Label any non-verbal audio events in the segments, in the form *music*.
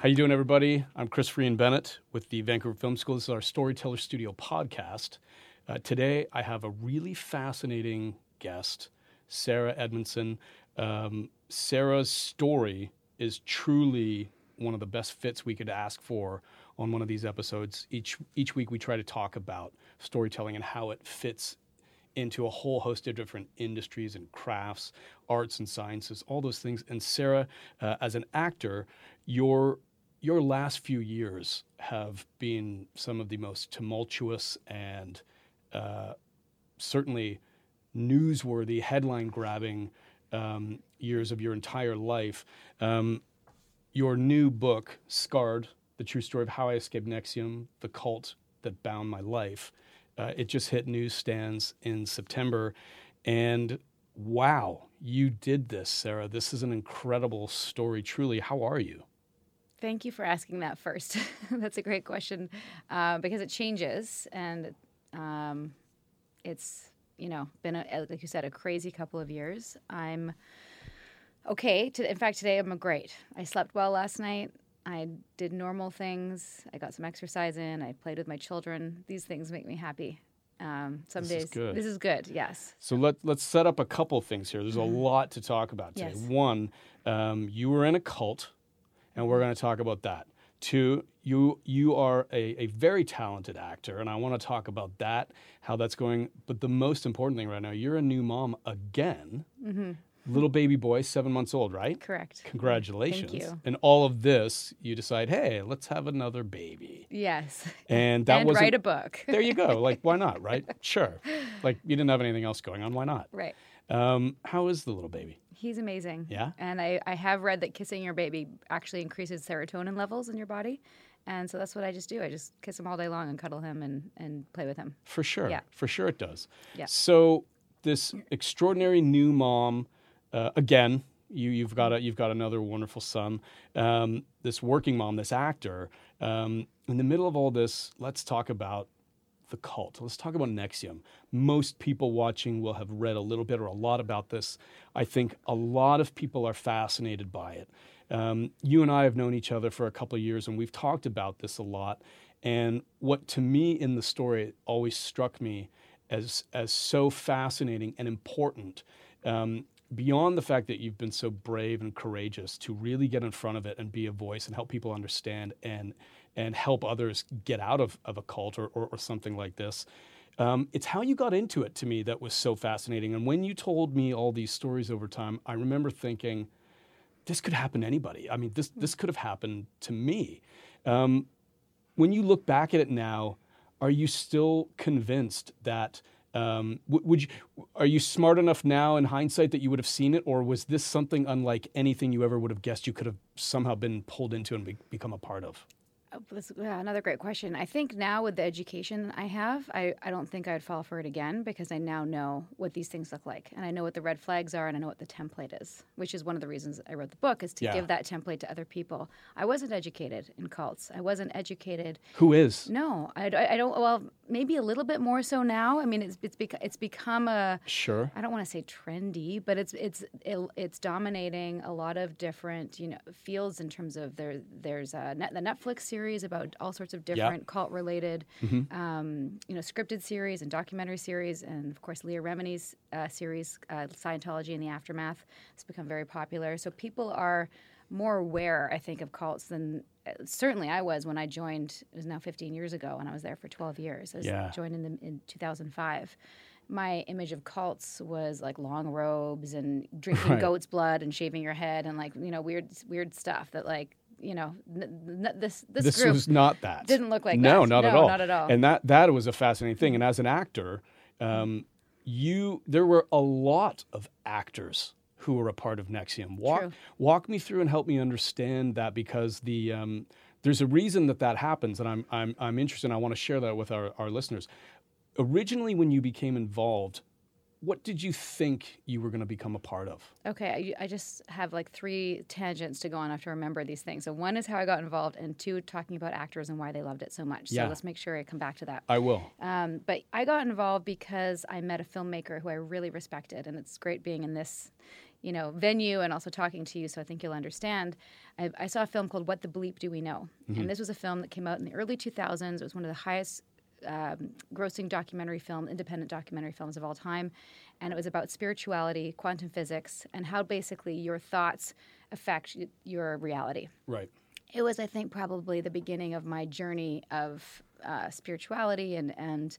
How you doing, everybody? I'm Chris Freehan Bennett with the Vancouver Film School. This is our Storyteller Studio podcast. Uh, today, I have a really fascinating guest, Sarah Edmondson. Um, Sarah's story is truly one of the best fits we could ask for on one of these episodes. Each each week, we try to talk about storytelling and how it fits into a whole host of different industries and crafts, arts and sciences, all those things. And Sarah, uh, as an actor, your your last few years have been some of the most tumultuous and uh, certainly newsworthy, headline grabbing um, years of your entire life. Um, your new book, Scarred The True Story of How I Escaped NXIVM, The Cult That Bound My Life, uh, it just hit newsstands in September. And wow, you did this, Sarah. This is an incredible story, truly. How are you? Thank you for asking that first. *laughs* That's a great question uh, because it changes and um, it's you know been a, like you said a crazy couple of years. I'm okay. To, in fact, today I'm great. I slept well last night. I did normal things. I got some exercise in. I played with my children. These things make me happy. Um, some this days is good. this is good. Yes. So let let's set up a couple things here. There's a lot to talk about today. Yes. One, um, you were in a cult, and we're going to talk about that. Two, you you are a, a very talented actor, and I want to talk about that, how that's going. But the most important thing right now, you're a new mom again. Little baby boy, seven months old, right? Correct. Congratulations. Thank you. And all of this, you decide, hey, let's have another baby. Yes. And that and was write a book. there you go. *laughs* Like, why not, right? Sure. Like, you didn't have anything else going on. Why not? right. Um, how is the little baby? He's amazing. Yeah? And I, I have read that kissing your baby actually increases serotonin levels in your body. And so that's what I just do. I just kiss him all day long and cuddle him and, and play with him. For sure. Yeah. For sure it does. Yeah. So this extraordinary new mom, uh, again, you, you've got a, you've got another wonderful son. Um, this working mom, this actor. Um, in the middle of all this, let's talk about the cult. Let's talk about NXIVM. Most people watching will have read a little bit or a lot about this. I think a lot of people are fascinated by it. Um, you and I have known each other for a couple of years, and we've talked about this a lot. And what to me in the story always struck me as as so fascinating and important. Um, beyond the fact that you've been so brave and courageous to really get in front of it and be a voice and help people understand and and help others get out of, of a cult or, or, or something like this. Um, it's how you got into it to me that was so fascinating. And when you told me all these stories over time, I remember thinking, this could happen to anybody. I mean, this this could have happened to me. Um, when you look back at it now, are you still convinced that? Um, would you, are you smart enough now in hindsight that you would have seen it, or was this something unlike anything you ever would have guessed you could have somehow been pulled into and be, become a part of? Oh, that's yeah, another great question. I think now with the education I have, I, I don't think I'd fall for it again because I now know what these things look like. And I know what the red flags are and I know what the template is, which is one of the reasons I wrote the book is to Yeah. give that template to other people. I wasn't educated in cults. I wasn't educated Who is? No, I, I don't. Well, maybe a little bit more so now. I mean, it's it's, bec- it's become a. Sure. I don't want to say trendy, but it's it's it, it's dominating a lot of different you know fields in terms of there there's a net, the Netflix series about all sorts of different cult related um, you know scripted series and documentary series and of course Leah Remini's uh, series uh, Scientology and the aftermath has become very popular. So people are more aware, I think, of cults than uh, certainly I was when I joined. It was now 15 years ago, and I was there for 12 years. I was Yeah. joined in, the, in 2005. My image of cults was like long robes and drinking Right. goat's blood and shaving your head and like you know weird weird stuff that like you know n- n- this this, this group was not that. didn't look like no, that. not at No, all. not at all. And that that was a fascinating thing. And as an actor, um, you there were a lot of actors who were a part of NXIVM. Walk True. walk me through and help me understand that because the um, there's a reason that that happens, and I'm I'm I'm interested. and I want to share that with our, our listeners. Originally, when you became involved, what did you think you were going to become a part of? Okay, I, I just have like three tangents to go on. I have to remember these things. So one is how I got involved, and two, talking about actors and why they loved it so much. Yeah. So let's make sure I come back to that. I will. Um, but I got involved because I met a filmmaker who I really respected, and it's great being in this you know, venue and also talking to you, so I think you'll understand. I, I saw a film called What the Bleep Do We Know? Mm-hmm. And this was a film that came out in the early 2000s. It was one of the highest um, grossing documentary film, independent documentary films of all time. And it was about spirituality, quantum physics, and how basically your thoughts affect your reality. Right. It was, I think, probably the beginning of my journey of uh, spirituality and and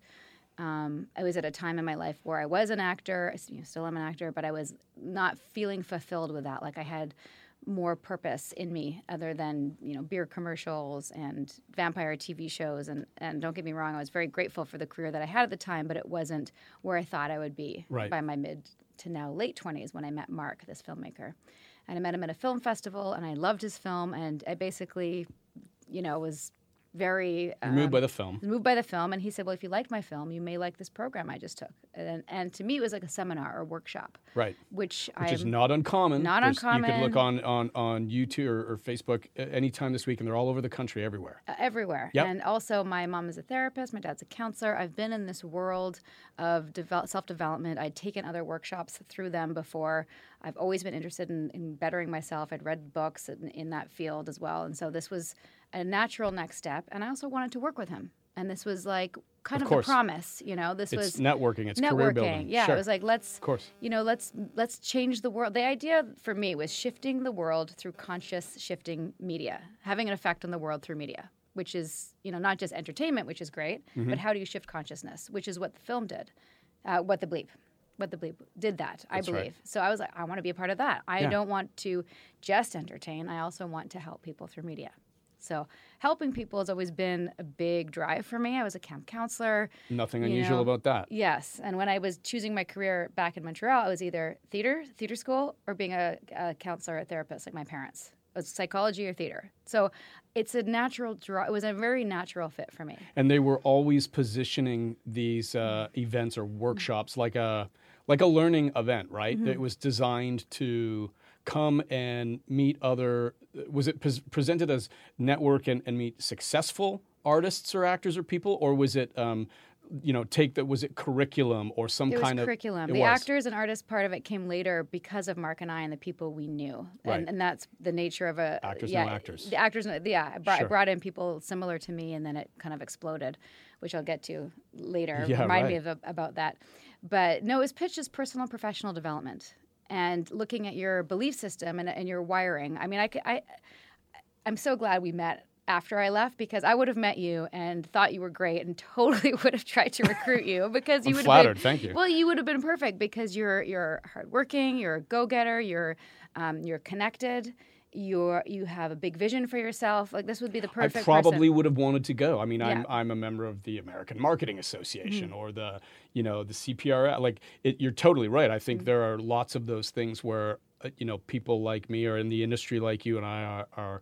um, I was at a time in my life where I was an actor, I s- you know, still am an actor, but I was not feeling fulfilled with that. Like I had more purpose in me other than you know beer commercials and vampire TV shows. And and don't get me wrong, I was very grateful for the career that I had at the time, but it wasn't where I thought I would be Right. by my mid to now late twenties when I met Mark, this filmmaker. And I met him at a film festival, and I loved his film, and I basically, you know, was very um, moved by the film. moved by the film, and he said, "Well, if you like my film, you may like this program I just took." And, and to me, it was like a seminar or workshop, Right. which, Which is not uncommon. Not There's- You could look on, on, on YouTube or, or Facebook anytime this week, and they're all over the country, everywhere. uh, everywhere. Yep. And also, my mom is a therapist. My dad's a counselor. I've been in this world of develop, self development. I'd taken other workshops through them before. I've always been interested in, in bettering myself. I'd read books in, in that field as well. And so this was a natural next step. And I also wanted to work with him. And this was like kind Of of, the promise, you know. This It's was networking. It's career networking. building. Yeah, sure. it was like let's Of course. you know let's let's change the world. The idea for me was shifting the world through conscious shifting media, having an effect on the world through media, which is you know not just entertainment, which is great, Mm-hmm. but how do you shift consciousness, which is what the film did, uh, what the bleep. What the bleep did that, I That's right. believe. So I was like, I want to be a part of that. I Yeah. don't want to just entertain. I also want to help people through media. So helping people has always been a big drive for me. I was a camp counselor. Nothing unusual know, about that. Yes, and when I was choosing my career back in Montreal, I was either theater, theater school, or being a, a counselor, a therapist, like my parents. It was psychology or theater. So it's a natural draw. It was a very natural fit for me. and they were always positioning these uh, events or workshops like a like a learning event, right? Mm-hmm. It was designed to come and meet other. Was it pres presented as network and, and meet successful artists or actors or people, or was it? Um, you know, take that was it curriculum or some It was kind of curriculum. The was. actors and artists part of it came later because of Mark and I and the people we knew, Right. and, and that's the nature of a Actors yeah, know actors. The actors, yeah. I brought, Sure. I brought in people similar to me, and then it kind of exploded, which I'll get to later. Yeah, Remind me of about that. But no, it was pitched as personal and professional development, and looking at your belief system and, and your wiring. I mean, I, I, I'm so glad we met after I left because I would have met you and thought you were great and *laughs* totally would have tried to recruit you because *laughs* you would flattered. have been, Thank you. Well, you would have been perfect because you're you're hardworking, you're a go-getter, you're um, you're connected, you're you have a big vision for yourself. Like this would be the perfect. I probably person. would have wanted to go. I mean, I'm Mm-hmm. I'm a member of the American Marketing Association or the you know the CPR. Like it, you're totally right. I Mm-hmm. think there are lots of those things where uh, you know people like me or in the industry like you and I are. are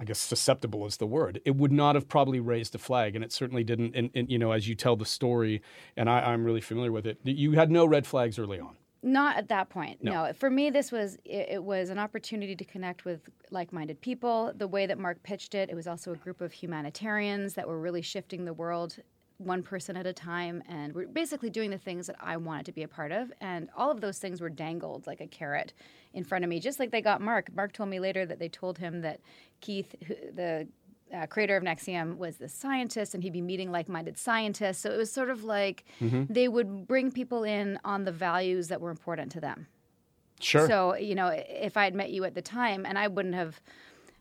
I guess susceptible is the word. It would not have probably raised a flag, and it certainly didn't. And, and you know, as you tell the story, and I, I'm really familiar with it, you had no red flags early on. Not at that point. No. No. For me, this was it, it was an opportunity to connect with like-minded people. The way that Mark pitched it, it was also a group of humanitarians that were really shifting the world one person at a time, and we're basically doing the things that I wanted to be a part of. And all of those things were dangled like a carrot in front of me, just like they got Mark. Mark told me later that they told him that Keith, the uh, creator of NXIVM was the scientist, and he'd be meeting like-minded scientists. So it was sort of like they would bring people in on the values that were important to them. Sure. So you know, if I had met you at the time, and I wouldn't have.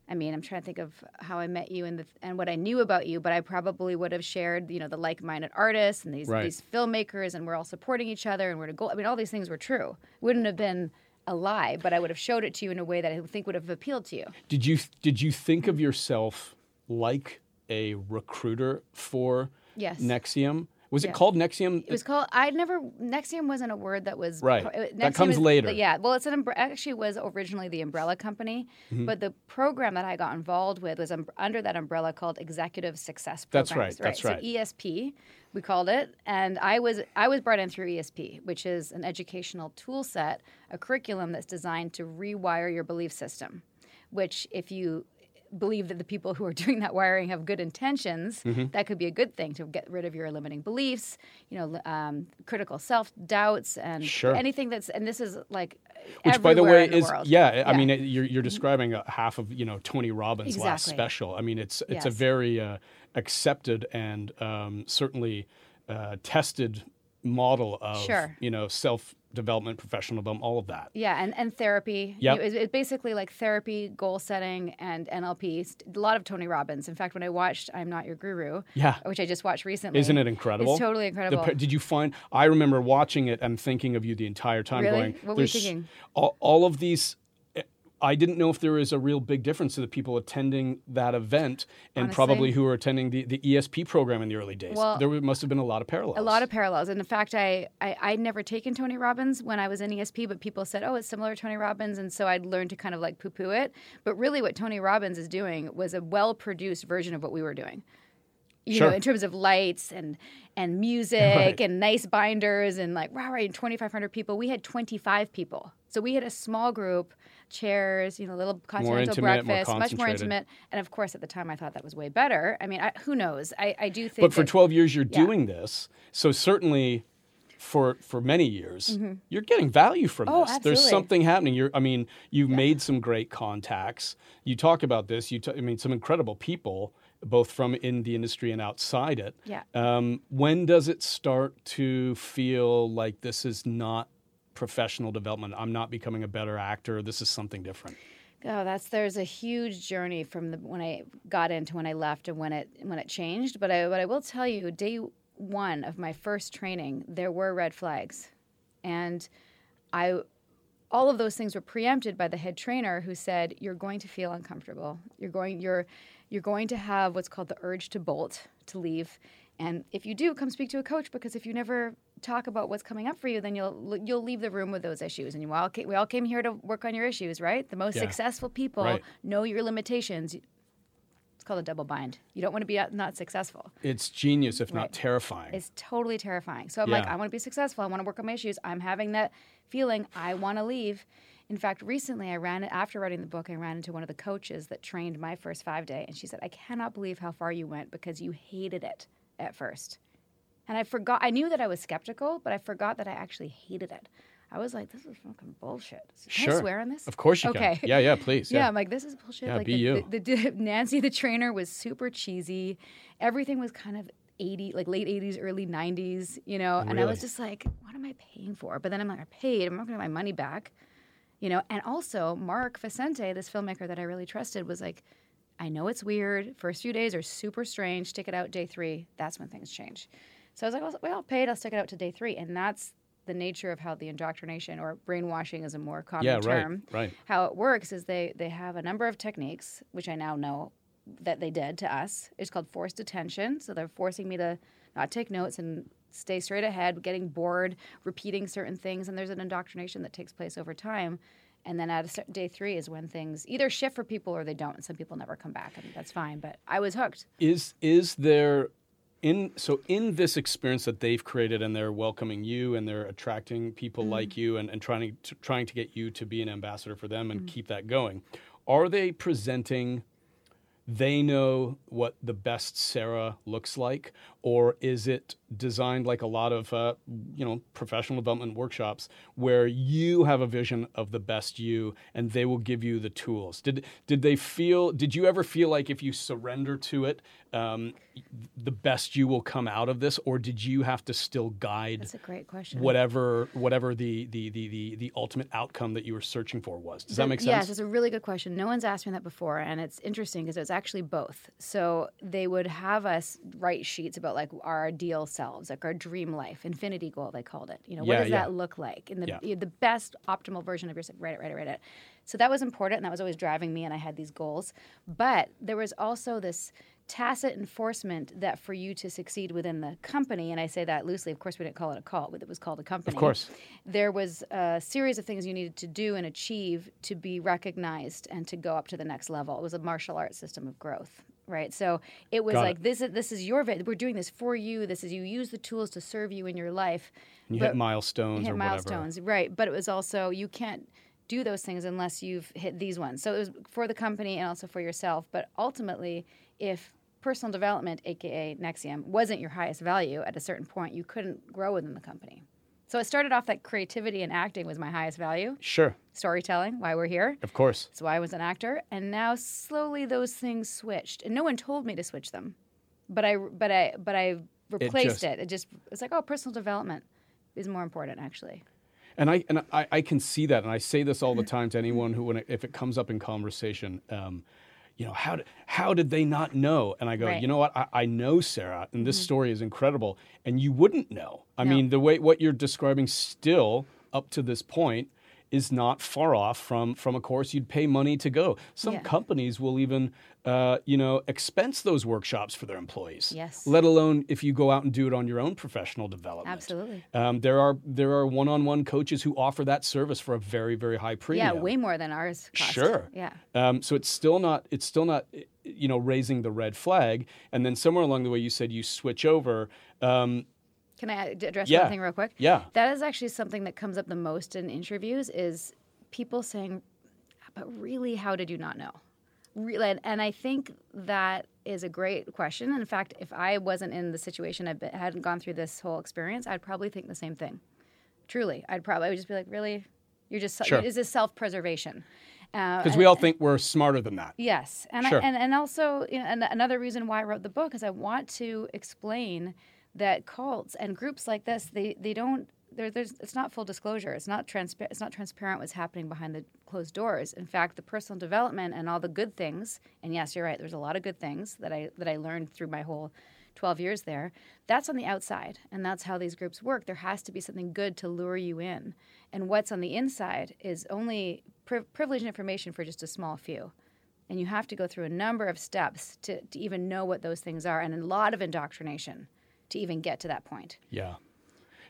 I mean, I'm trying to think of how I met you and the, and what I knew about you, but I probably would have shared, you know, the like-minded artists and these Right. these filmmakers, and we're all supporting each other, and we're to go. I mean, all these things were true. Wouldn't have been a lie, but I would have showed it to you in a way that I think would have appealed to you. Did you did you think of yourself like a recruiter for Yes. NXIVM? Was it called NXIVM? It was called. I never. NXIVM wasn't a word that was Right. it- That comes is- later. Yeah. Well, it's an actually was originally the umbrella company, Mm-hmm. but the program that I got involved with was um, under that umbrella called Executive Success Program. That's Programs. right, that's right. So ESP, we called it, and I was I was brought in through ESP, which is an educational tool set, a curriculum that's designed to rewire your belief system. Which, if you believe that the people who are *laughs* doing that wiring have good intentions, Mm-hmm. that could be a good thing to get rid of your limiting beliefs, you know, um, critical self doubts, and Sure. anything that's. And this is like Which, by the way, the is world. yeah, I mean, it, you're you're describing a half of you know Tony Robbins' last special. I mean, it's it's a very uh, accepted and um, certainly uh, tested model of Sure. you know self development, professional development, all of that. Yeah, and, and therapy. It- It's basically like therapy, goal setting, and NLP. A lot of Tony Robbins. In fact, when I watched I'm Not Your Guru, Yeah. which I just watched recently. Isn't it incredible? It's totally incredible. pa- did you find? I remember watching it and thinking of you the entire time. Really? Going, What were you thinking?" All, all of these. I didn't know if there was a real big difference to the people attending that event and Honestly. probably who were attending the, the ESP program in the early days. Well, there must have been a lot of parallels. a lot of parallels. And in fact, I, I, I'd never taken Tony Robbins when I was in ESP, but people said, oh, it's similar to Tony Robbins. And so I'd learned to kind of like poo poo it. But really, what Tony Robbins is doing was a well produced version of what we were doing. You Sure. know, in terms of lights and and *laughs* music Right. and nice binders and like wow, right, 2,500 people. We had 25 people, so we had a small group, chairs, you know, a little continental intimate, more breakfast, much more intimate. And of course, at the time, I thought that was way better. I mean, I, who knows? I, I do think. But for that- 12 years, you're Yeah. doing this. So certainly for for many years, you're getting value from Mm-hmm. Oh, this. There's something happening. You're, I mean, you've made some great contacts. You talk about this. You, t- I mean, some incredible people, both from in the industry and outside it. Yeah. Um, when does it start to feel like this is not professional development? I'm not becoming a better actor. This is something different. Oh, that's there's a huge journey from the when I got into when I left and when it when it changed. But I but I will tell you, day one of my first training, there were red flags, and I all of those things were preempted by the head trainer who said you're going to feel uncomfortable. You're going you're you're going to have what's called the urge to bolt, to leave. And if you do, come speak to a coach because if you never talk about what's coming up for you, then you'll you'll leave the room with those issues. And you all ca- we all came here to work on your issues, right? The most Yeah. successful people Right. know your limitations. It's called a double bind. You don't want to be not- not successful. It's genius, if not terrifying. It's totally terrifying. So I'm like, I want to be successful. I want to work on my issues. I'm having that feeling. I want to leave. In fact, recently I ran after writing the book. I ran into one of the coaches that trained my first five day, and she said, "I cannot believe how far you went because you hated it at first." And I forgot. I knew that I was skeptical, but I forgot that I actually hated it. I was like, "This is fucking bullshit." Can Sure. I swear on this? Of course you okay. can. Yeah, yeah, please. Yeah, Yeah. I'm like, this is bullshit. Yeah, like be the, you. The, the, *laughs* Nancy, the trainer, was super cheesy. Everything was kind of 80, like late 80s, early 90s, you know. Really? And I was just like, what am I paying for? But then I'm like, I paid. I'm not going to get my money back, you know. And also, Mark Vicente, this filmmaker that I really trusted, was like, I know it's weird. First few days are super strange. Stick it out day three. That's when things change. So I was like, well, well, paid. I'll stick it out to day three. And that's the nature of how the indoctrination or brainwashing is a more common Yeah, right, term. right. how it works is they they have a number of techniques which i now know that they did to us. It's called forced attention. So they're forcing me to not take notes and stay straight ahead getting bored repeating certain things. And there's an indoctrination that takes place over time. And then at a certain day three is when things either shift for people or they don't. And some people never come back and that's fine. But i was hooked. Is is there in so in this experience that they've created and they're welcoming you and they're attracting people Mm-hmm. like you and, and trying to trying to get you to be an ambassador for them and Mm-hmm. keep that going are they presenting they know what the best sarah looks like or is it designed like a lot of uh, you know professional development workshops where you have a vision of the best you and they will give you the tools did did they feel did you ever feel like if you surrender to it um, the best you will come out of this or did you have to still guide that's a great question whatever whatever the, the the the the ultimate outcome that you were searching for was does that make sense Yes, it's a really good question. No one's asked me that before, and it's interesting because it's actually both. So they would have us write sheets about like our ideal selves, like our dream life, infinity goal they called it. You know, what does yeah. that look like? And the Yeah. you know, the best optimal version of yourself. Write it, write it, write it. So that was important, and that was always driving me, and I had these goals. But there was also this tacit enforcement that for you to succeed within the company, and I say that loosely. Of course, we didn't call it a cult; it was called a company. of course there was a series of things you needed to do and achieve to be recognized and to go up to the next level. It was a martial arts system of growth, right? So it was Got like it. this is this is your vi- we're doing this for you. This is you use the tools to serve you in your life. you but- hit milestones hit or milestones, right? But it was also you can't do those things unless you've hit these ones. So it was for the company and also for yourself. But ultimately, if personal development, aka NXIVM, wasn't your highest value at a certain point, you couldn't grow within the company. So it started off that creativity and acting was my highest value. Sure. Storytelling, why we're here. Of course. That's why I was an actor. And now slowly those things switched. And no one told me to switch them. But I but I but I replaced it. Just, it, it just it's like, oh, personal development is more important actually. And I and I, I can see that, and I say this all the *laughs* time to anyone who, when it, if it comes up in conversation, um, you know, how did, how did they not know? And I go, right. you know what? I, I know Sarah, and this mm-hmm. story is incredible, and you wouldn't know. I no. mean, the way what you're describing still up to this point is not far off from from a course you'd pay money to go. Some yeah. companies will even uh, you know expense those workshops for their employees. Yes. Let alone if you go out and do it on your own professional development. Absolutely. Um, there are there are one on one coaches who offer that service for a very very high premium. Yeah, way more than ours. Cost. Sure. Yeah. Um, so it's still not it's still not you know raising the red flag. And then somewhere along the way you said you switch over. Um, can I address yeah. one thing real quick? Yeah. That is actually something that comes up the most in interviews is people saying, but really, how did you not know? Really, and I think that is a great question. In fact, if I wasn't in the situation, I hadn't gone through this whole experience, I'd probably think the same thing. Truly, I'd probably I would just be like, really, you're just sure. is this self preservation? Because uh, we all think we're smarter than that. Yes, and sure. I, and and also you know, and another reason why I wrote the book is I want to explain that cults and groups like this they they don't there, there's it's not full disclosure. It's not transparent. It's not transparent what's happening behind the closed doors. In fact, the personal development and all the good things. And yes, you're right. There's a lot of good things that I that I learned through my whole 12 years there. That's on the outside, and that's how these groups work. There has to be something good to lure you in, and what's on the inside is only pri- privileged information for just a small few. And you have to go through a number of steps to, to even know what those things are, and a lot of indoctrination to even get to that point. Yeah.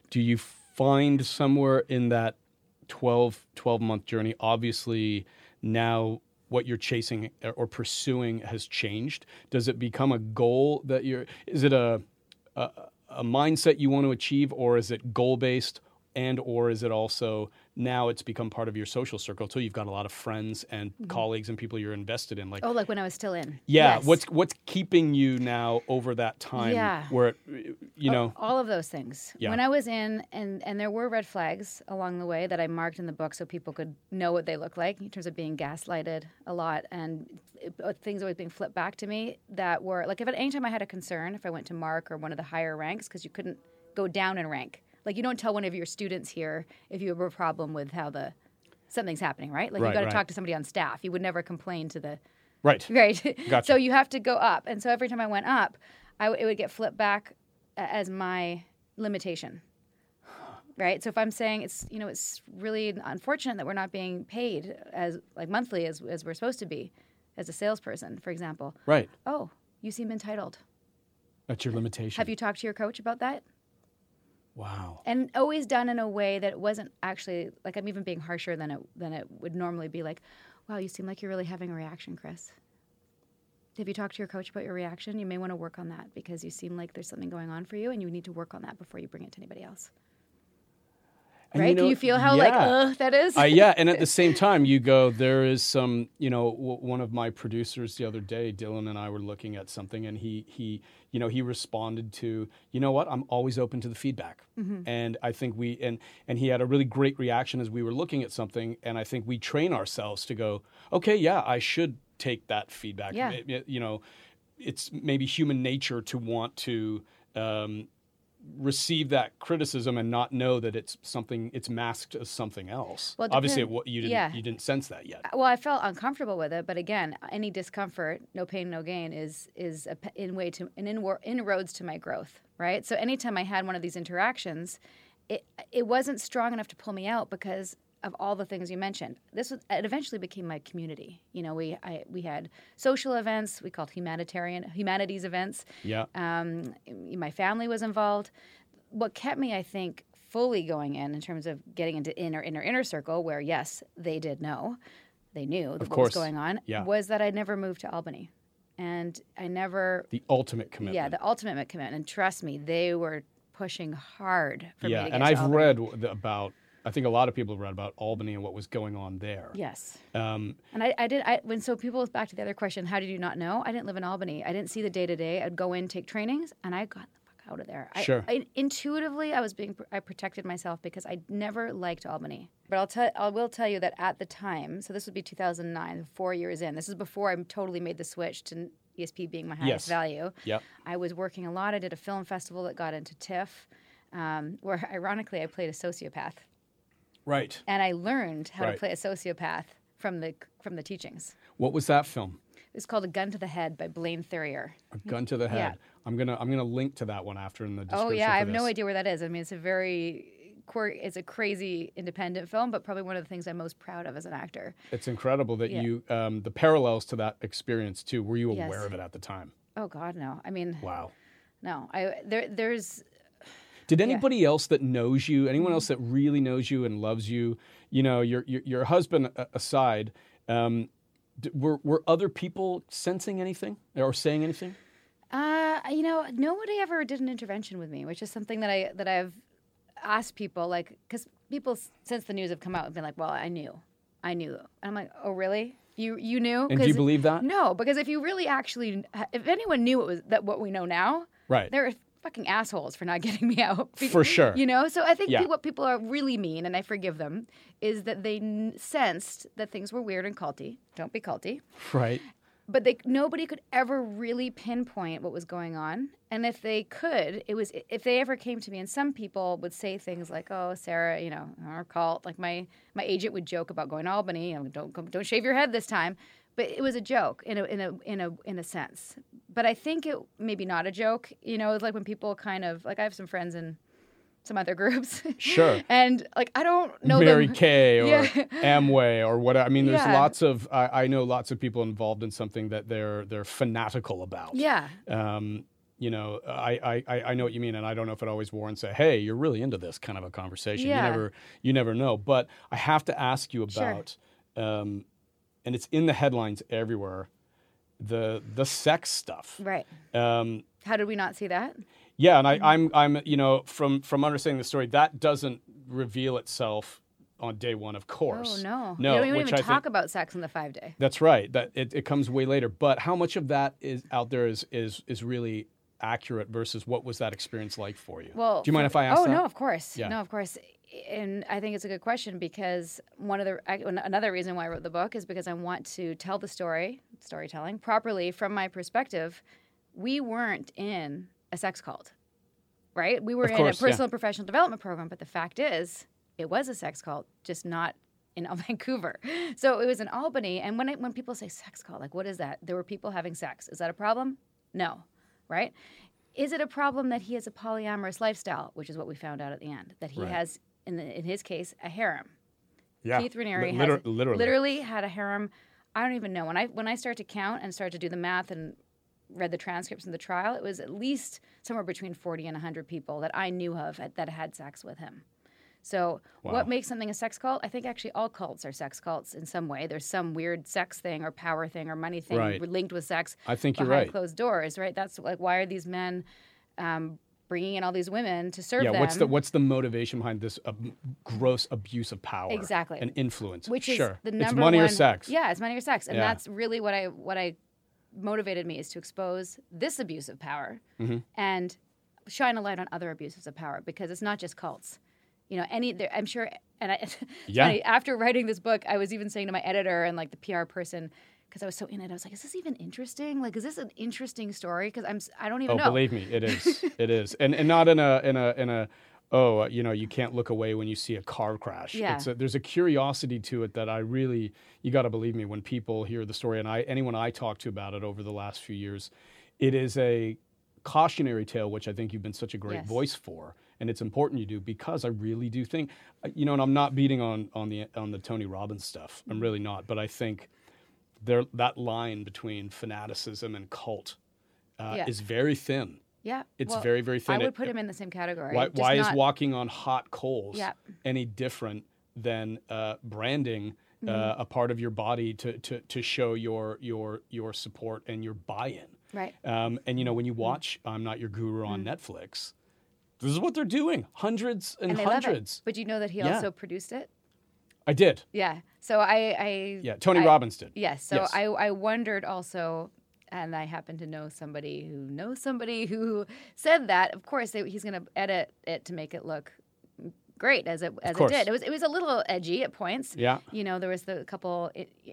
Do you find somewhere in that 12, 12 month journey, obviously now what you're chasing or pursuing has changed? Does it become a goal that you're, is it a, a, a mindset you want to achieve or is it goal based and or is it also now it's become part of your social circle too. You've got a lot of friends and mm-hmm. colleagues and people you're invested in. Like oh, like when I was still in. Yeah. Yes. What's what's keeping you now over that time? Yeah. Where it, you know all of those things. Yeah. When I was in, and and there were red flags along the way that I marked in the book so people could know what they look like in terms of being gaslighted a lot and uh, things always being flipped back to me that were like if at any time I had a concern if I went to Mark or one of the higher ranks because you couldn't go down in rank like you don't tell one of your students here if you have a problem with how the something's happening, right? Like right, you got to right. talk to somebody on staff. You would never complain to the right, *laughs* right. Gotcha. so you have to go up, and so every time I went up, I w- it would get flipped back as my limitation. Right. So if I'm saying it's you know it's really unfortunate that we're not being paid as like monthly as as we're supposed to be, as a salesperson, for example. Right. Oh, you seem entitled. That's your limitation. Have you talked to your coach about that? Wow. And always done in a way that wasn't actually like I'm even being harsher than it than it would normally be like, wow, you seem like you're really having a reaction, Chris. Have you talked to your coach about your reaction? You may want to work on that because you seem like there's something going on for you and you need to work on that before you bring it to anybody else. And right? You know, Do you feel how yeah. like ugh that is? uh, yeah, and at the *laughs* same time, you go. There is some. You know, w- one of my producers the other day, Dylan and I were looking at something, and he he you know he responded to you know what I'm always open to the feedback, mm-hmm. and I think we and and he had a really great reaction as we were looking at something, and I think we train ourselves to go, okay, yeah, I should take that feedback. Yeah. You know, it's maybe human nature to want to. Um, receive that criticism and not know that it's something it's masked as something else. Well, obviously, it, you didn't yeah. you didn't sense that yet. Uh, well, I felt uncomfortable with it, but again, any discomfort, no pain, no gain, is is a in way to an in, inroads to my growth, right? So anytime I had one of these interactions, it it wasn't strong enough to pull me out because of all the things you mentioned. This was it eventually became my community. You know, we I, we had social events, we called humanitarian humanities events. Yeah. Um, my family was involved. What kept me, I think, fully going in in terms of getting into inner inner inner circle, where yes, they did know, they knew what was going on, yeah. was that I never moved to Albany, and I never the ultimate commitment. Yeah, the ultimate commitment, and trust me, they were pushing hard for yeah, me to and I've read about I think a lot of people have read about Albany and what was going on there. Yes. Um, And I, I did. I, when so people back to the other question, how did you not know? I didn't live in Albany. I didn't see the day to day. I'd go in, take trainings, and I got the fuck out of there. I, Sure. I, intuitively, I was being. I protected myself because I never liked Albany. But I'll tell. I will tell you that at the time, so this would be 2009, four years in. This is before I totally made the switch to ESP being my highest Yes. value. Yep. I was working a lot. I did a film festival that got into TIFF, um, where *laughs* ironically I played a sociopath, right. and I learned how Right. to play a sociopath from the from the teachings. What was that film? It's called A Gun to the Head by Blaine Thurier. A gun to the Yeah. head. I'm gonna I'm gonna link to that one after in the description. Oh yeah, I have no idea where that is. I mean, it's a very quirk. It's a crazy independent film, but probably one of the things I'm most proud of as an actor. It's incredible that Yeah. you um, the parallels to that experience too. Were you Yes. aware of it at the time? Oh God, no. I mean, Wow. no. I there there's Did anybody else that knows you, anyone else that really knows you and loves you, you know, your your, your husband aside, um, were were other people sensing anything or saying anything? Uh, you know, nobody ever did an intervention with me, which is something that I that I've asked people, like, because people since the news have come out have been like, "Well, I knew, I knew," and I'm like, "Oh, really? You you knew?" And do you believe that? No, because if you really actually, if anyone knew it was that what we know now, Right. they're fucking assholes for not *laughs* getting me out. For sure. You know, so I think Yeah. what people are really mean, and I forgive them, is that they n- sensed that things were weird and culty. Don't be culty Right. but they nobody could ever really pinpoint what was going on and if they could it was if they ever came to me and some people would say things like oh sarah you know our cult like my my agent would joke about going to albany you know, don't don't shave your head this time but it was a joke in a in a in a in a sense but i think it maybe not a joke you know it's like when people kind of like i have some friends in some other *laughs* groups Sure. and like i don't know Mary them Kay or Yeah. *laughs* Amway or whatever. I mean, there's Yeah. lots of I, I know lots of people involved in something that they're they're fanatical about. yeah Um, you know, I, I- I know what you mean, and I don't know if it always warrants a "Hey, you're really into this" kind of a conversation. Yeah. You never you never know. But I have to ask you Sure. about, um, and it's in the headlines everywhere, the the sex stuff. right Um, how did we not see that yeah, and I, I'm I'm you know from from understanding the story that doesn't reveal itself on day one, of course. Oh no! no, We don't even I talk think, about sex in the five day. that's right. That it, it comes way later. But how much of that is out there is is is really accurate versus what was that experience like for you? Well, do you mind if I ask Oh that? no, of course. Yeah. No, of course. And I think it's a good question because one of the another reason why I wrote the book is because I want to tell the story, storytelling properly from my perspective. We weren't in a sex cult, right? We were Of in course, a yeah. personal and professional development program, but the fact is, it was a sex cult, just not in *laughs* Vancouver. So it was in Albany. And when I, when people say sex cult, like what is that? There were people having sex. Is that a problem? No, right? Is it a problem that he has a polyamorous lifestyle, which is what we found out at the end, that he Right. has, in, the, in his case, a harem. Yeah, Keith Raniere Li- has literally. literally had a harem. I don't even know when I when I start to count and start to do the math and read the transcripts in the trial, it was at least somewhere between forty and hundred people that I knew of at- that had sex with him. So, Wow. what makes something a sex cult? I think actually all cults are sex cults in some way. There's some weird sex thing or power thing or money thing Right. linked with sex I think you're right. closed doors, right? That's like why are these men um, bringing in all these women to serve them. Yeah, them? what's the what's the motivation behind this uh, gross abuse of power? Exactly. and influence. which is sure, the it's money one, or sex. Yeah, it's money or sex, and Yeah. that's really what I what I motivated me is to expose this abuse of power Mm-hmm. and shine a light on other abuses of power because it's not just cults. You know, any there, I'm sure, and I, *laughs* Yeah. funny, after writing this book, I was even saying to my editor and like the PR person because I was so in it, I was like, "Is this even interesting? Like, is this an interesting story? Because I'm I don't even Oh, know." believe me, it is. it is, *laughs* and and not in a in a in a oh uh, you know you can't look away when you see a car crash. Yeah. It's a, there's a curiosity to it that I really you got to believe me when people hear the story and I anyone I talk to about it over the last few years, it is a cautionary tale which I think you've been such a great Yes. voice for. And it's important you do because I really do think, uh, you know, and I'm not beating on on the on the Tony Robbins stuff. I'm really not, but I think there that line between fanaticism and cult uh, Yeah. is very thin. Yeah, It's well, very, very thin. I would It- put him in the same category. Why, why is walking on hot coals Yeah. any different than uh, branding Mm-hmm. uh, a part of your body to, to, to show your your your support and your buy-in? right? Um, and you know when Mm-hmm. you watch I'm Not Your Guru on Netflix, this is what they're doing. Hundreds and, and they love it. hundreds. But you know that he Yeah. also produced it. I did. Yeah. So I, I Yeah, Tony I- Robbins did. Yes. So Yes. I, I wondered also, and I happen to know somebody who knows somebody who *laughs* said that. Of course, they, he's going to edit it to make it look great as it as it did. It was it was a little edgy at points. Yeah. You know, there was the couple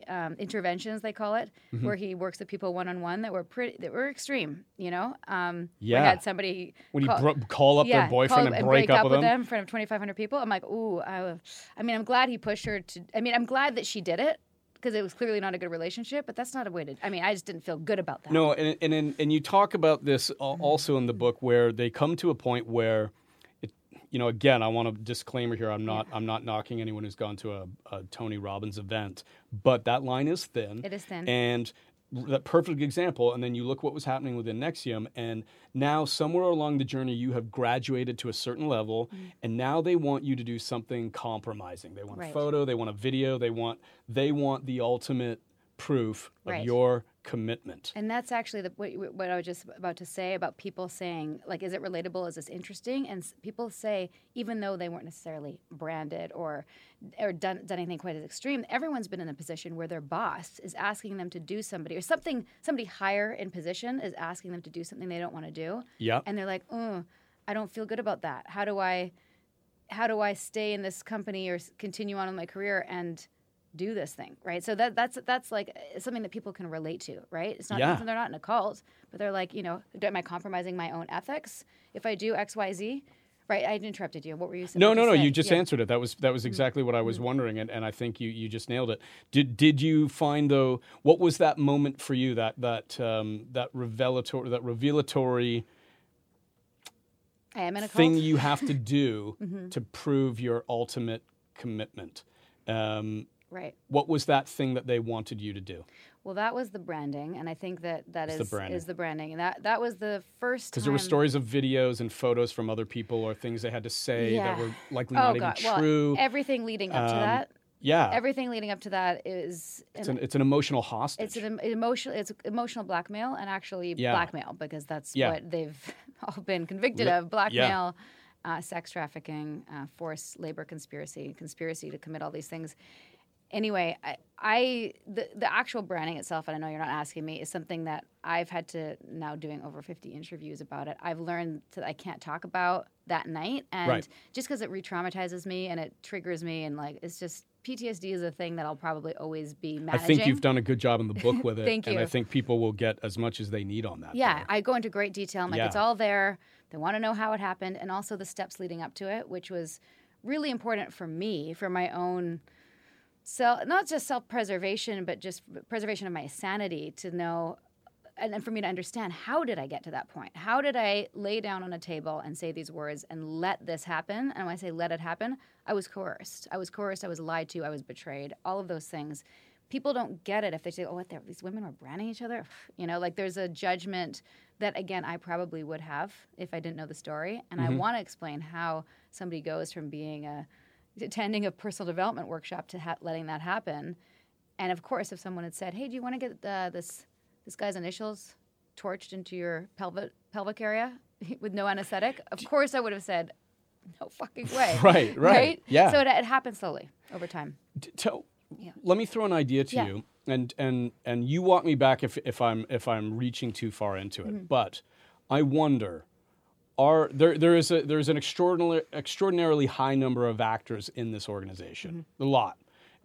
um, interventions they call it, Mm-hmm. where he works with people one on one that were pretty that were extreme. You know. Um, Yeah. We had somebody When you call- bro- call up yeah, their boyfriend call and break, up, with them. them in front of 2,500 people. I'm like, ooh, I, I mean, I'm glad he pushed her to. I mean, I'm glad that she did it because it was clearly not a good relationship. But that's not a way to. I mean, I just didn't feel good about that. No, and and and, and you talk about this also in the book where they come to a point where, you know, again, I want a disclaimer here. I'm not I'm not knocking anyone who's gone to a, a Tony Robbins event, but that line is thin. It is thin. and that perfect example. And then you look what was happening within NXIVM, and now somewhere along the journey you have graduated to a certain level, Mm-hmm. and now they want you to do something compromising. They want a photo, they want a video, they want they want the ultimate proof of your commitment. And that's actually the, what, what I was just about to say about people saying, like, is it relatable? Is this interesting? And s- people say, even though they weren't necessarily branded or or done, done anything quite as extreme, everyone's been in a position where their boss is asking them to do somebody or something, somebody higher in position is asking them to do something they don't want to do. Yeah. And they're like, oh, I don't feel good about that. How do I, how do I stay in this company or continue on in my career and do this thing, right? So that that's that's like uh, something that people can relate to, right? It's not Yeah. they're not in a cult, but they're like, you know, am I compromising my own ethics if I do X, Y, Z? Right? I interrupted you. What were you saying? No, no, no. You just answered it. That was that was exactly what I was wondering, and, and I think you, you just nailed it. Did did you find though? What was that moment for you? That that um, that revelatory that revelatory I am in a cult. thing you have to *laughs* do Mm-hmm. to prove your ultimate commitment. Um, right. what was that thing that they wanted you to do? Well, that was the branding, and I think that that It's is the branding. is the branding, and that that was the first Because there were stories of videos and photos from other people or things they had to say that were likely Oh not God! even Well, true. everything leading up to Um, that, yeah, everything leading up to that is it's an it's an emotional hostage. it's an emotional it's emotional blackmail and actually Yeah. blackmail because that's Yeah. what they've *laughs* all been convicted of blackmail uh, sex trafficking uh, forced labor conspiracy conspiracy to commit all these things anyway I, I the, the actual branding itself and i know you're not asking me is something that i've had to now doing over 50 interviews about it i've learned that i can't talk about that night and Right. just because it re-traumatizes me and it triggers me and like it's just ptsd is a thing that i'll probably always be managing. I think you've done a good job in the book with *laughs* it, Thank you. and I think people will get as much as they need on that. Yeah. I go into great detail. I'm like, it's all there. They want to know how it happened and also the steps leading up to it, which was really important for me, for my own self, not just self preservation, but just preservation of my sanity to know. And then for me to understand, how did I get to that point? How did I lay down on a table and say these words and let this happen? And when I say let it happen, I was coerced. I was coerced. I was lied to. I was betrayed. All of those things people don't get it if they say, "Oh, what? These women were branding each other." *sighs* You know, like there's a judgment that again I probably would have if I didn't know the story, and I mm-hmm. want to explain how somebody goes from being a attending a personal development workshop to ha- letting that happen. And of course, if someone had said, "Hey, do you want to get uh, this this guy's initials torched into your pelvic pelvic area *laughs* with no anesthetic?" Of course, I would have said, "No fucking way." *laughs* Right, right, yeah. So it, it happened slowly over time. T- tell- Yeah. let me throw an idea to Yeah. you, and and and you walk me back if if I'm if I'm reaching too far into it. Mm-hmm. But I wonder. Are there there is a there's an extraordinarily extraordinarily high number of actors in this organization, Mm-hmm. a lot,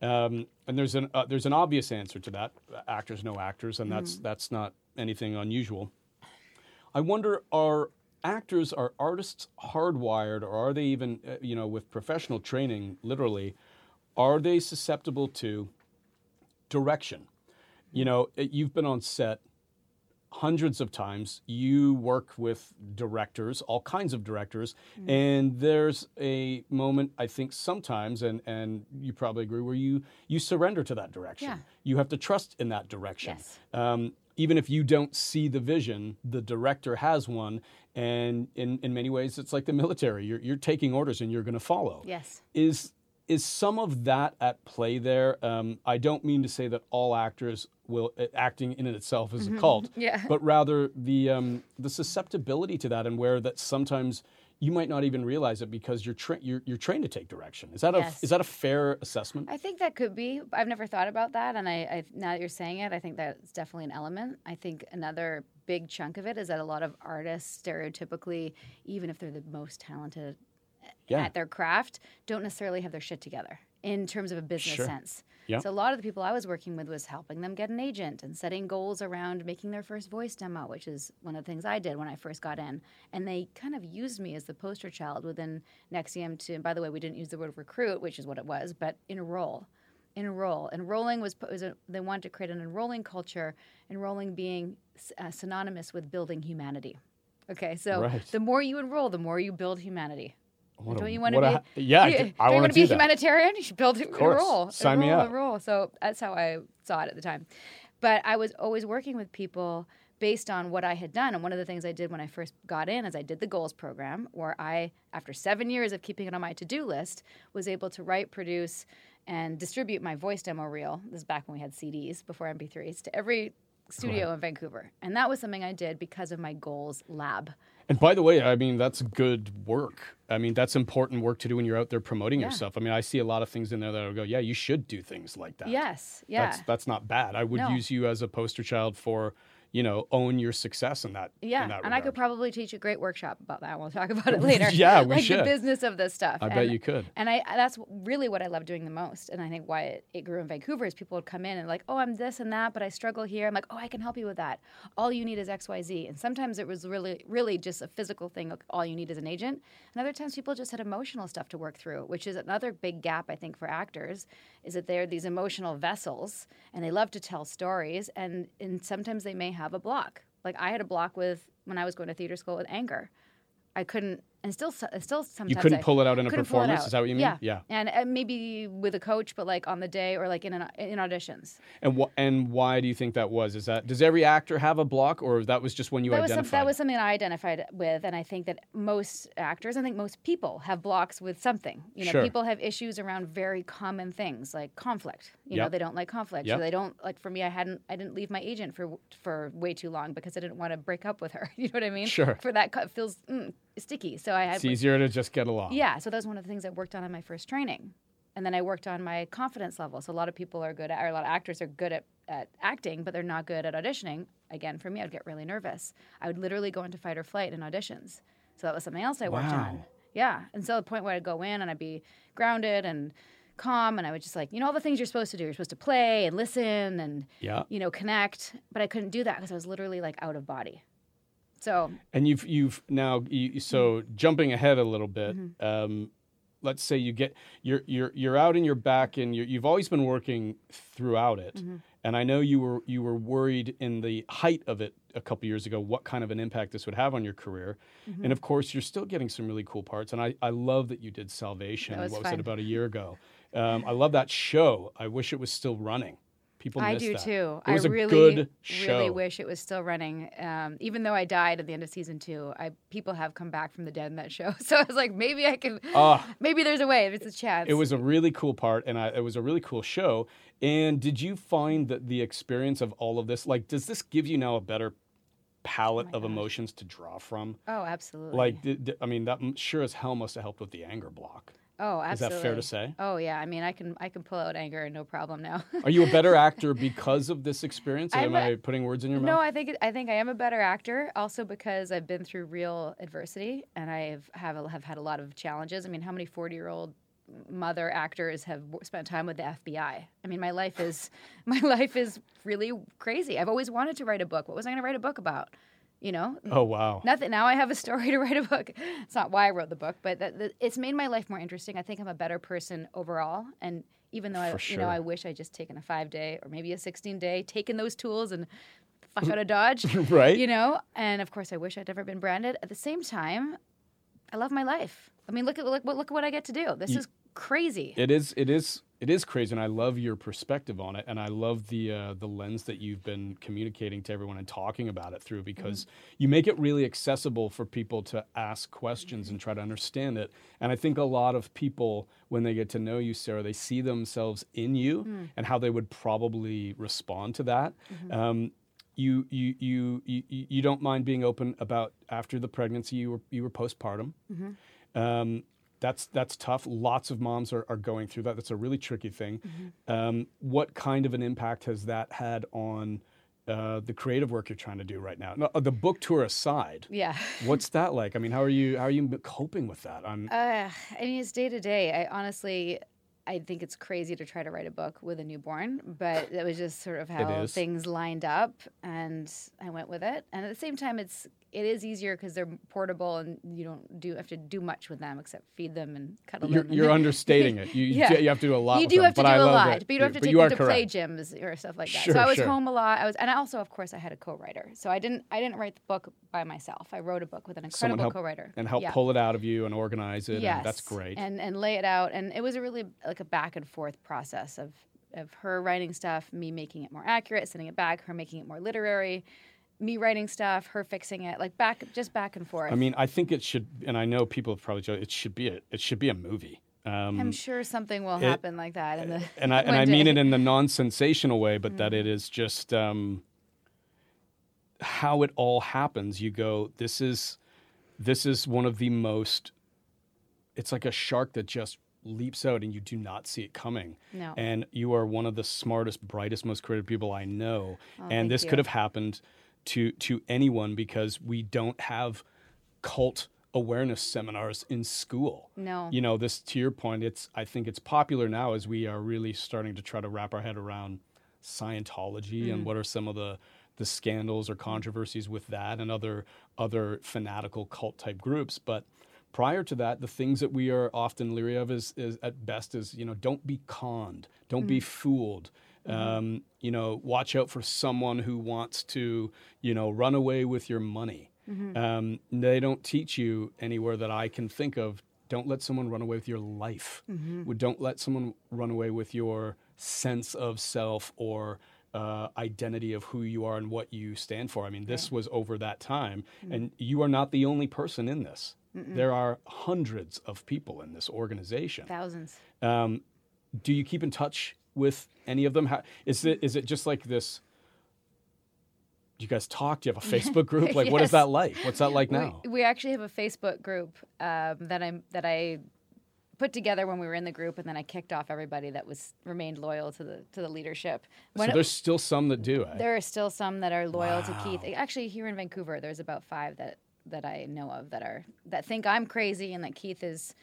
um, and there's an uh, there's an obvious answer to that. Actors know actors, and that's Mm-hmm. that's not anything unusual. I wonder are actors are artists hardwired or are they even uh, you know with professional training literally are they susceptible to direction you know it- you've been on set hundreds of times you work with directors all kinds of directors and there's a moment i think sometimes and and you probably agree where you you surrender to that direction Yeah. you have to trust in that direction Yes. um, even if you don't see the vision, the director has one. And in, in many ways, it's like the military. You're, you're taking orders and you're going to follow. Yes. Is, is some of that at play there? Um, I don't mean to say that all actors will, uh, acting in itself is a cult, *laughs* Yeah. but rather the, um, the susceptibility to that and where that sometimes you might not even realize it because you're tra- you're, you're trained to take direction. Is that Yes. a is that a fair assessment? I think that could be. I've never thought about that, and I, I now that you're saying it, I think that's definitely an element. I think another big chunk of it is that a lot of artists, stereotypically, even if they're the most talented Yeah. at their craft, don't necessarily have their shit together in terms of a business Sure. sense. Yeah. So a lot of the people I was working with was helping them get an agent and setting goals around making their first voice demo, which is one of the things I did when I first got in. And they kind of used me as the poster child within NXIVM to. And by the way, we didn't use the word recruit, which is what it was, but enroll. Enroll. Enrolling was, was a, they wanted to create an enrolling culture. Enrolling being uh, synonymous with building humanity. Okay, so Right. the more you enroll, the more you build humanity. What don't you want to be? a- yeah, I you, I you wanna be a that. humanitarian? You should build a course. role. Sign me up. enroll. So that's how I saw it at the time. But I was always working with people based on what I had done. And one of the things I did when I first got in is I did the goals program, where I, after seven years of keeping it on my to-do list, was able to write, produce, and distribute my voice demo reel. This is back when we had CDs before MP3s to every studio in Vancouver. And that was something I did because of my goals lab. And by the way, I mean that's good work. I mean that's important work to do when you're out there promoting Yeah. yourself. I mean I see a lot of things in there that will go, yeah, you should do things like that. Yes. Yeah. That's that's not bad. I would No. use you as a poster child for, you know, own your success in that. Yeah, in that and I could probably teach a great workshop about that. We'll talk about it *laughs* later. Yeah, we like should. the business of this stuff. I and, bet you could. And I that's really what I love doing the most. And I think why it, it grew in Vancouver is people would come in and like, oh, I'm this and that, but I struggle here. I'm like, oh, I can help you with that. All you need is X, Y, Z. And sometimes it was really, really just a physical thing. Like, all you need is an agent. And other times people just had emotional stuff to work through, which is another big gap I think for actors, is that they're these emotional vessels and they love to tell stories, and and sometimes they may have a block. Like I had a block with when I was going to theater school with anger. I couldn't, and still, still sometimes You couldn't I pull it out in a couldn't pull it performance. out. Is that what you mean? Yeah, Yeah. And uh, maybe with a coach, but like on the day or like in an, in auditions. And wh- and why do you think that was? Is that does every actor have a block, or that was just when you that was some, identified? that was something I identified with, and I think that most actors, I think most people have blocks with something. You know, Sure. people have issues around very common things like conflict. You know, they don't like conflict. Yep. So they don't like. For me, I hadn't, I didn't leave my agent for for way too long because I didn't want to break up with her. *laughs* You know what I mean? Sure. For that, feels mm, sticky. So I had it's easier to just get along. Yeah, so that was one of the things I worked on in my first training. And then I worked on my confidence level. So a lot of people are good at, or a lot of actors are good at, at acting, but they're not good at auditioning. Again, for me, I'd get really nervous. I would literally go into fight or flight in auditions. So that was something else I worked on. Yeah. And so the point where I'd go in and I'd be grounded and calm and I would just like, you know, all the things you're supposed to do. You're supposed to play and listen and, Yeah. you know, connect. But I couldn't do that because I was literally like out of body. So And you've you've now you, so Mm-hmm. jumping ahead a little bit. Um, let's say you get you're you're you're out in you're back and you're, you've always been working throughout it. Mm-hmm. And I know you were you were worried in the height of it a couple years ago what kind of an impact this would have on your career. Mm-hmm. And of course, you're still getting some really cool parts. And I, I love that you did Salvation. Was what was it about a year ago? *laughs* Um, I love that show. I wish it was still running. People I do that. too. I really, really wish it was still running. Um, even though I died at the end of season two, I people have come back from the dead in that show. *laughs* So I was like, maybe I can. Ah. maybe there's a way. There's a chance. It was a really cool part, and I, it was a really cool show. And did you find that the experience of all of this, like, does this give you now a better palette of emotions to draw from? Oh, absolutely. Like, did, did- I mean, that sure as hell must have helped with the anger block. Oh, Is absolutely. that fair to say? Oh yeah. I mean, I can I can pull out anger no problem now. Are you a better *laughs* actor because of this experience? I'm Am a- I putting words in your No, mouth? No, I think I think I am a better actor. Also because I've been through real adversity and I have have, a- have had a lot of challenges. I mean, how many forty year old mother actors have spent time with the FBI? I mean, my life is *laughs* my life is really crazy. I've always wanted to write a book. What was I going to write a book about? You know, Oh wow. nothing. Now I have a story *laughs* to write a book. It's not why I wrote the book, but that, that, it's made my life more interesting. I think I'm a better person overall. And even though I, For you know. I wish I'd just taken a five day or maybe a 16 day, taken those tools and fuck out of Dodge, *laughs* Right. You know. And of course, I wish I'd never been branded. At the same time, I love my life. I mean, look at look, look at what I get to do. This is crazy. It is. It is. It is crazy, and I love your perspective on it, and I love the uh, the lens that you've been communicating to everyone and talking about it through, because you make it really accessible for people to ask questions and try to understand it. And I think a lot of people, when they get to know you, Sarah, they see themselves in you and how they would probably respond to that. Um, you, you you you you don't mind being open about after the pregnancy you were you were postpartum. Mm-hmm. Um, that's that's tough. Lots of moms are, are going through that. That's a really tricky thing. Mm-hmm. Um, what kind of an impact has that had on uh, the creative work you're trying to do right now? No, uh, the book tour aside, Yeah. *laughs* what's that like? I mean, how are you how are you coping with that? I'm, Uh, I mean, it's day to day. I honestly, I think it's crazy to try to write a book with a newborn, but that was just sort of how things lined up, and I went with it. And at the same time, it's it is easier because they're portable and you don't do have to do much with them except feed them and cuddle you're, them. you're *laughs* understating it. You, you Yeah. you have to do a lot. you do them, have to but do I a lot, it. but you don't have to But take you them to play correct. gyms or stuff like that. Sure, so I was sure. home a lot. I was, and I also, of course, I had a co-writer. So I didn't, I didn't write the book by myself. I wrote a book with an incredible help co-writer and help Yeah. pull it out of you and organize it. Yes, and that's great. And and lay it out, and it was a really like a back and forth process of of her writing stuff, me making it more accurate, sending it back, her making it more literary, me writing stuff, her fixing it, like back just back and forth. I mean, I think it should, and I know people have probably joked, it should be a, it should be a movie. Um, I'm sure something will happen like that in the *laughs* and I *laughs* and I mean day. it in the non-sensational way, but that Mm. it is just um, how it all happens. You go, this is this is one of the most. It's like a shark that just leaps out and you do not see it coming. No. And you are one of the smartest, brightest, most creative people I know. Oh, and this you. could have happened to to anyone because we don't have cult awareness seminars in school. No. You know, this to your point, it's I think it's popular now as we are really starting to try to wrap our head around Scientology Mm. and what are some of the the scandals or controversies with that and other other fanatical cult type groups. But prior to that, the things that we are often leery of is, is at best is you know don't be conned, don't be fooled. Um, you know, watch out for someone who wants to you know run away with your money. Um, they don't teach you anywhere that I can think of. Don't let someone run away with your life. Would- Don't let someone run away with your sense of self or uh, identity of who you are and what you stand for. I mean, this was over that time, and you are not the only person in this. There are hundreds of people in this organization. thousands. Um, do you keep in touch with any of them? How, is it is it just like this? Do you guys talk? Do you have a *laughs* Facebook group? Like, what is that like? What's that like now? We, actually have a Facebook group um, that I that I put together when we were in the group, and then I kicked off everybody that was remained loyal to the to the leadership. When so it- there's still some that do. Eh? there are still some that are loyal to Keith. Actually, here in Vancouver, there's about five that that I know of that are that think I'm crazy and that Keith is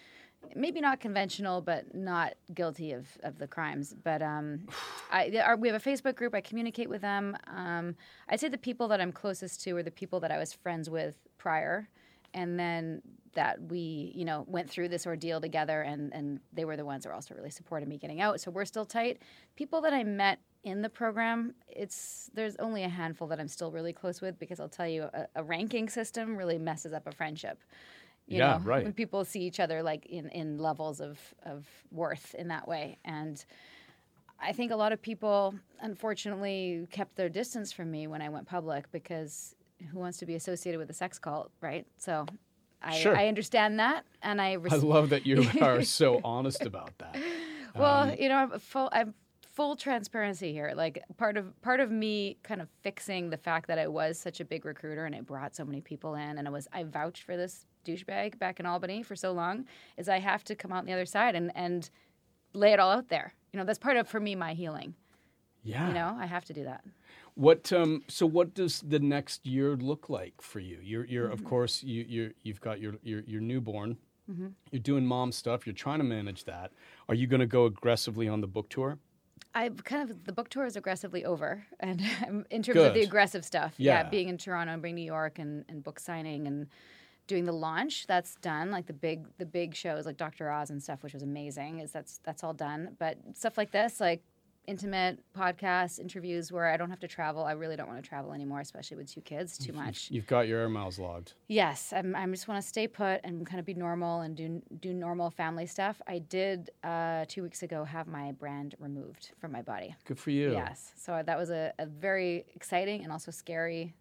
maybe not conventional, but not guilty of, of the crimes. But um, *sighs* I, are, we have a Facebook group. I communicate with them. Um, I'd say the people that I'm closest to are the people that I was friends with prior, and then that we, you know, went through this ordeal together, and and they were the ones that also really supported me getting out. So we're still tight. People that I met in the program, it's there's only a handful that I'm still really close with because I'll tell you, a, a ranking system really messes up a friendship. You Yeah, know, right. When people see each other like in, in levels of, of worth in that way. And I think a lot of people, unfortunately, kept their distance from me when I went public because who wants to be associated with a sex cult, right? So I, Sure. I understand that. And I, I love that you *laughs* are so honest about that. well, Um, you know, I'm full. I'm full transparency here. Like part of part of me kind of fixing the fact that I was such a big recruiter and it brought so many people in, and I was I vouched for this douchebag back in Albany for so long, is I have to come out on the other side and and lay it all out there. You know, that's part of for me my healing. Yeah. You know, I have to do that. What um so what does the next year look like for you? You're you're Mm-hmm. of course you you you've got your your your newborn. Mm-hmm. You're doing mom stuff. You're trying to manage that. Are you going to go aggressively on the book tour? I've kind of the book tour is aggressively over, *laughs* and in terms of the aggressive stuff, Yeah. being in Toronto and being New York and, and book signing and doing the launch, that's done. Like the big the big shows like Dr. Oz and stuff, which was amazing, is that's that's all done. But stuff like this, like intimate podcasts, interviews where I don't have to travel. I really don't want to travel anymore, especially with two kids. Too much. You've got your air miles logged. Yes, I'm, I just want to stay put and kind of be normal and do do normal family stuff. I did uh, two weeks ago have my brand removed from my body. Good for you. Yes, so that was a, a very exciting and also scary,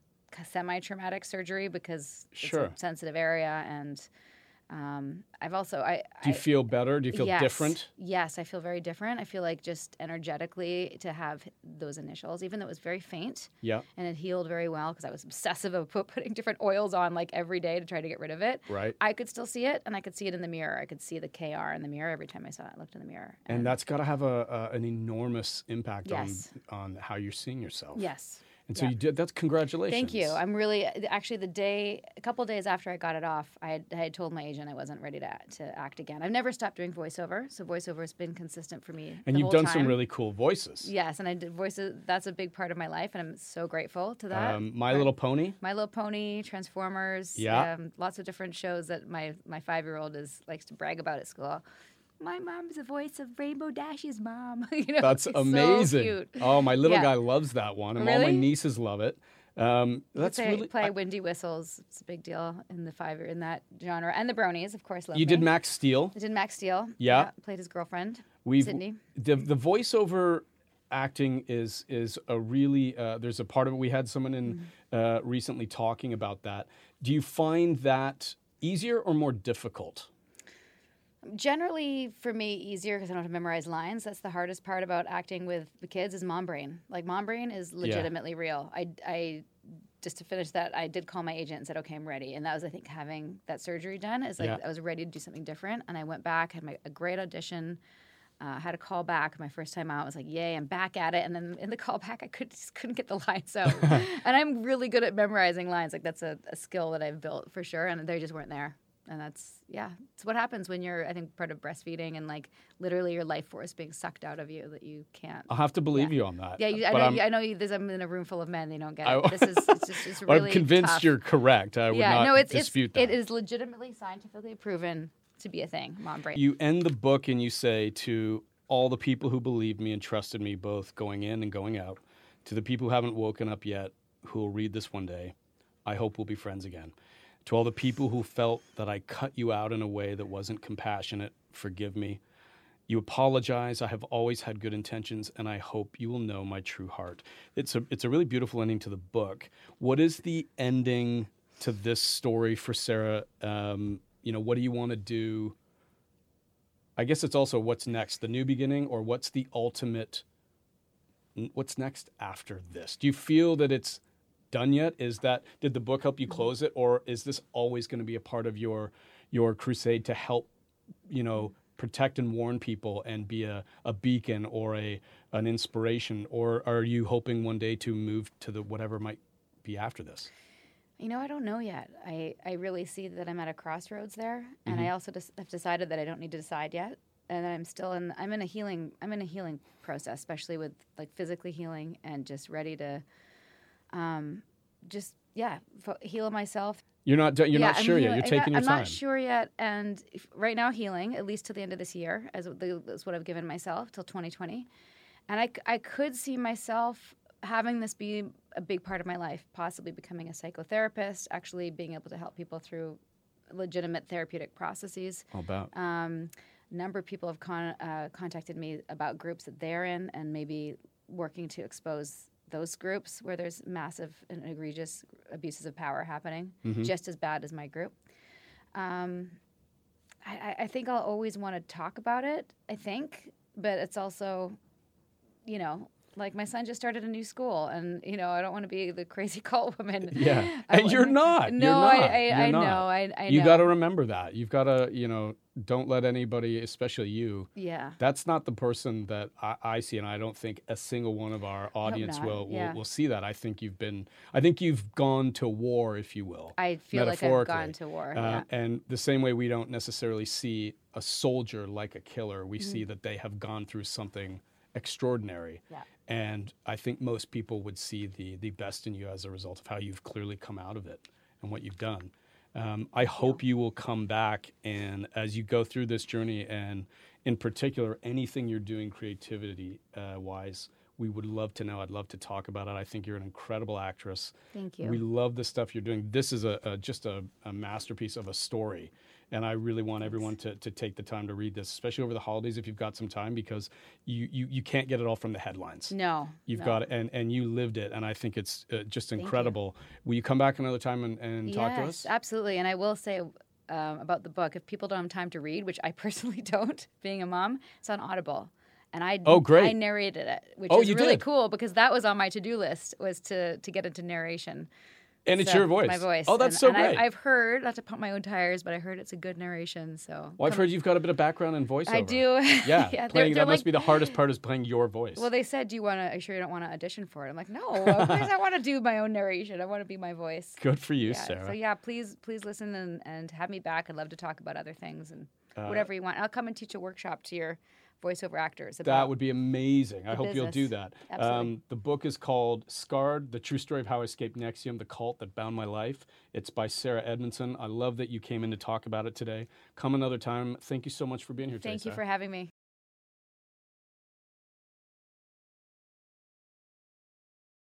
semi-traumatic surgery because Sure. it's a sensitive area and. Um, I've also I Do you I- feel better? Do you feel yes, different? Yes, I feel very different. I feel like just energetically to have those initials, even though it was very faint Yeah. and it healed very well because I was obsessive of put, putting different oils on like every day to try to get rid of it. Right. I could still see it, and I could see it in the mirror. I could see the KR in the mirror every time I saw it. I looked in the mirror. And that's got to have a, a an enormous impact Yes. on on how you're seeing yourself. yes. And so Yeah. you did. That's congratulations. Thank you. I'm really actually the day, a couple days after I got it off, I had, I had told my agent I wasn't ready to to act again. I've never stopped doing voiceover, so voiceover has been consistent for me. and you've done some really cool voices. Yes, and I did voices. That's a big part of my life, and I'm so grateful to that. Um, My Little Pony. My Little Pony, Transformers, Yeah. um, lots of different shows that my my five year old is likes to brag about at school. My mom's the voice of Rainbow Dash's mom. *laughs* you know, That's so amazing. cute. Oh, my little Yeah. guy loves that one, and all my nieces love it. Um, that's play, really. play I- windy whistles. It's a big deal in the five in that genre, and the Bronies, of course. Love you did. Max Steel. I did Max Steel. Yeah. played his girlfriend. We've Sydney. the the voiceover acting is is a really uh, there's a part of it. We had someone in Mm-hmm. uh, recently talking about that. Do you find that easier or more difficult? Generally, for me, easier because I don't have to memorize lines. That's the hardest part about acting with the kids is mom brain. Like mom brain is legitimately real. I, I just to finish that, I did call my agent and said, "Okay, I'm ready." And that was, I think, having that surgery done is like Yeah. I was ready to do something different. And I went back, had my, a great audition. Uh, had a call back my first time out. I was like, "Yay, I'm back at it!" And then in the call back, I could just couldn't get the lines out. *laughs* and I'm really good at memorizing lines. Like that's a, a skill that I've built for sure. And they just weren't there. And that's yeah, it's what happens when you're I think part of breastfeeding and like literally your life force being sucked out of you that you can't. I'll have to believe you on that. Yeah, you, I know. You- I know. You, there's, I'm in a room full of men. They don't get it. I, this is *laughs* it's just it's really i'm convinced tough. you're correct. I would yeah, not no, it's, dispute it's that. it is legitimately scientifically proven to be a thing. Mom brain. You end the book and you say to all the people who believed me and trusted me, both going in and going out, to the people who haven't woken up yet, who will read this one day, I hope we'll be friends again. To all the people who felt that I cut you out in a way that wasn't compassionate, forgive me. You apologize. I have always had good intentions, and I hope you will know my true heart. It's a it's a really beautiful ending to the book. What is the ending to this story for Sarah? Um, you know, what do you want to do? I guess it's also what's next, the new beginning, or what's the ultimate? What's next after this? Do you feel that it's done yet? Is that did the book help you close it, or is this always going to be a part of your your crusade to help, you know, protect and warn people and be a, a beacon or a an inspiration, or are you hoping one day to move to the whatever might be after this? You know, I don't know yet. I, I really see that I'm at a crossroads there, and Mm-hmm. I also just have decided that I don't need to decide yet, and I'm still in. I'm in a healing. I'm in a healing process, especially with like physically healing and just ready to, um, just yeah, fo- heal myself. You're not do- you're Yeah, not I'm sure yet. You're I'm taking not, your I'm time. not sure yet, and if, right now healing at least till the end of this year, as is what I've given myself till 2020, and I I could see myself having this be a big part of my life, possibly becoming a psychotherapist, actually being able to help people through legitimate therapeutic processes. All about. Um, a number of people have con- uh, contacted me about groups that they're in, and maybe working to expose those groups where there's massive and egregious abuses of power happening, just as bad as my group. Um, I, I- I think I'll always want to talk about it. I think, but it's also, you know. Like my son just started a new school, and you know I don't want to be the crazy *laughs* cult woman. Yeah, I and you're not. No, you're not. I, I, I not. know. I, I you got to remember that. You've got to, you know, don't let anybody, especially you. Yeah. That's not the person that I, I see, and I don't think a single one of our audience will, will yeah. will see that. I think you've been, I think you've gone to war, if you will. I feel like I've gone to war. Uh, yeah. And the same way we don't necessarily see a soldier like a killer, we see Mm-hmm. that they have gone through something extraordinary. Yeah. And I think most people would see the the best in you as a result of how you've clearly come out of it and what you've done. Um, I hope you will come back and as you go through this journey, and in particular, anything you're doing creativity uh, wise, we would love to know. I'd love to talk about it. I think you're an incredible actress. Thank you. We love the stuff you're doing. This is a, a just a, a masterpiece of a story. And I really want everyone to, to take the time to read this, especially over the holidays if you've got some time, because you, you, you can't get it all from the headlines. no. You've no. got it, and, and you lived it, and I think it's uh, just incredible. Will you come back another time and, and talk to yes, us? absolutely. And I will say, um, about the book. If people don't have time to read, which I *laughs* personally don't, being a mom, it's on Audible. And I Oh, great. I narrated it, which Oh, is you really did? cool because that was on my to do list was to to get into narration. And it's So, your voice. My voice. Oh, that's and, so and great. I, I've heard, not to pump my own tires, but I heard it's a good narration. So well, I've heard you've got a bit of background in voiceover. I do. *laughs* Yeah, they're- playing they're that must be the hardest part is playing your voice. Well, they said, "Do you want to? Are you sure you don't want to audition for it?" I'm like, "No, of course I want to do my own narration. I want to be my voice." *laughs* Good for you, yeah. Sarah. So yeah, please, please listen and, and have me back. I'd love to talk about other things and Uh, whatever you want. I'll come and teach a workshop to your voiceover actors. About, That would be amazing. I hope you'll do business. that. Um, the book is called Scarred The True Story of How I Escaped NXIVM, the cult that bound my life. It's by Sarah Edmondson. I love that you came in to talk about it today. Come another time. Thank you so much for being here today. Thank you Sarah. for having me.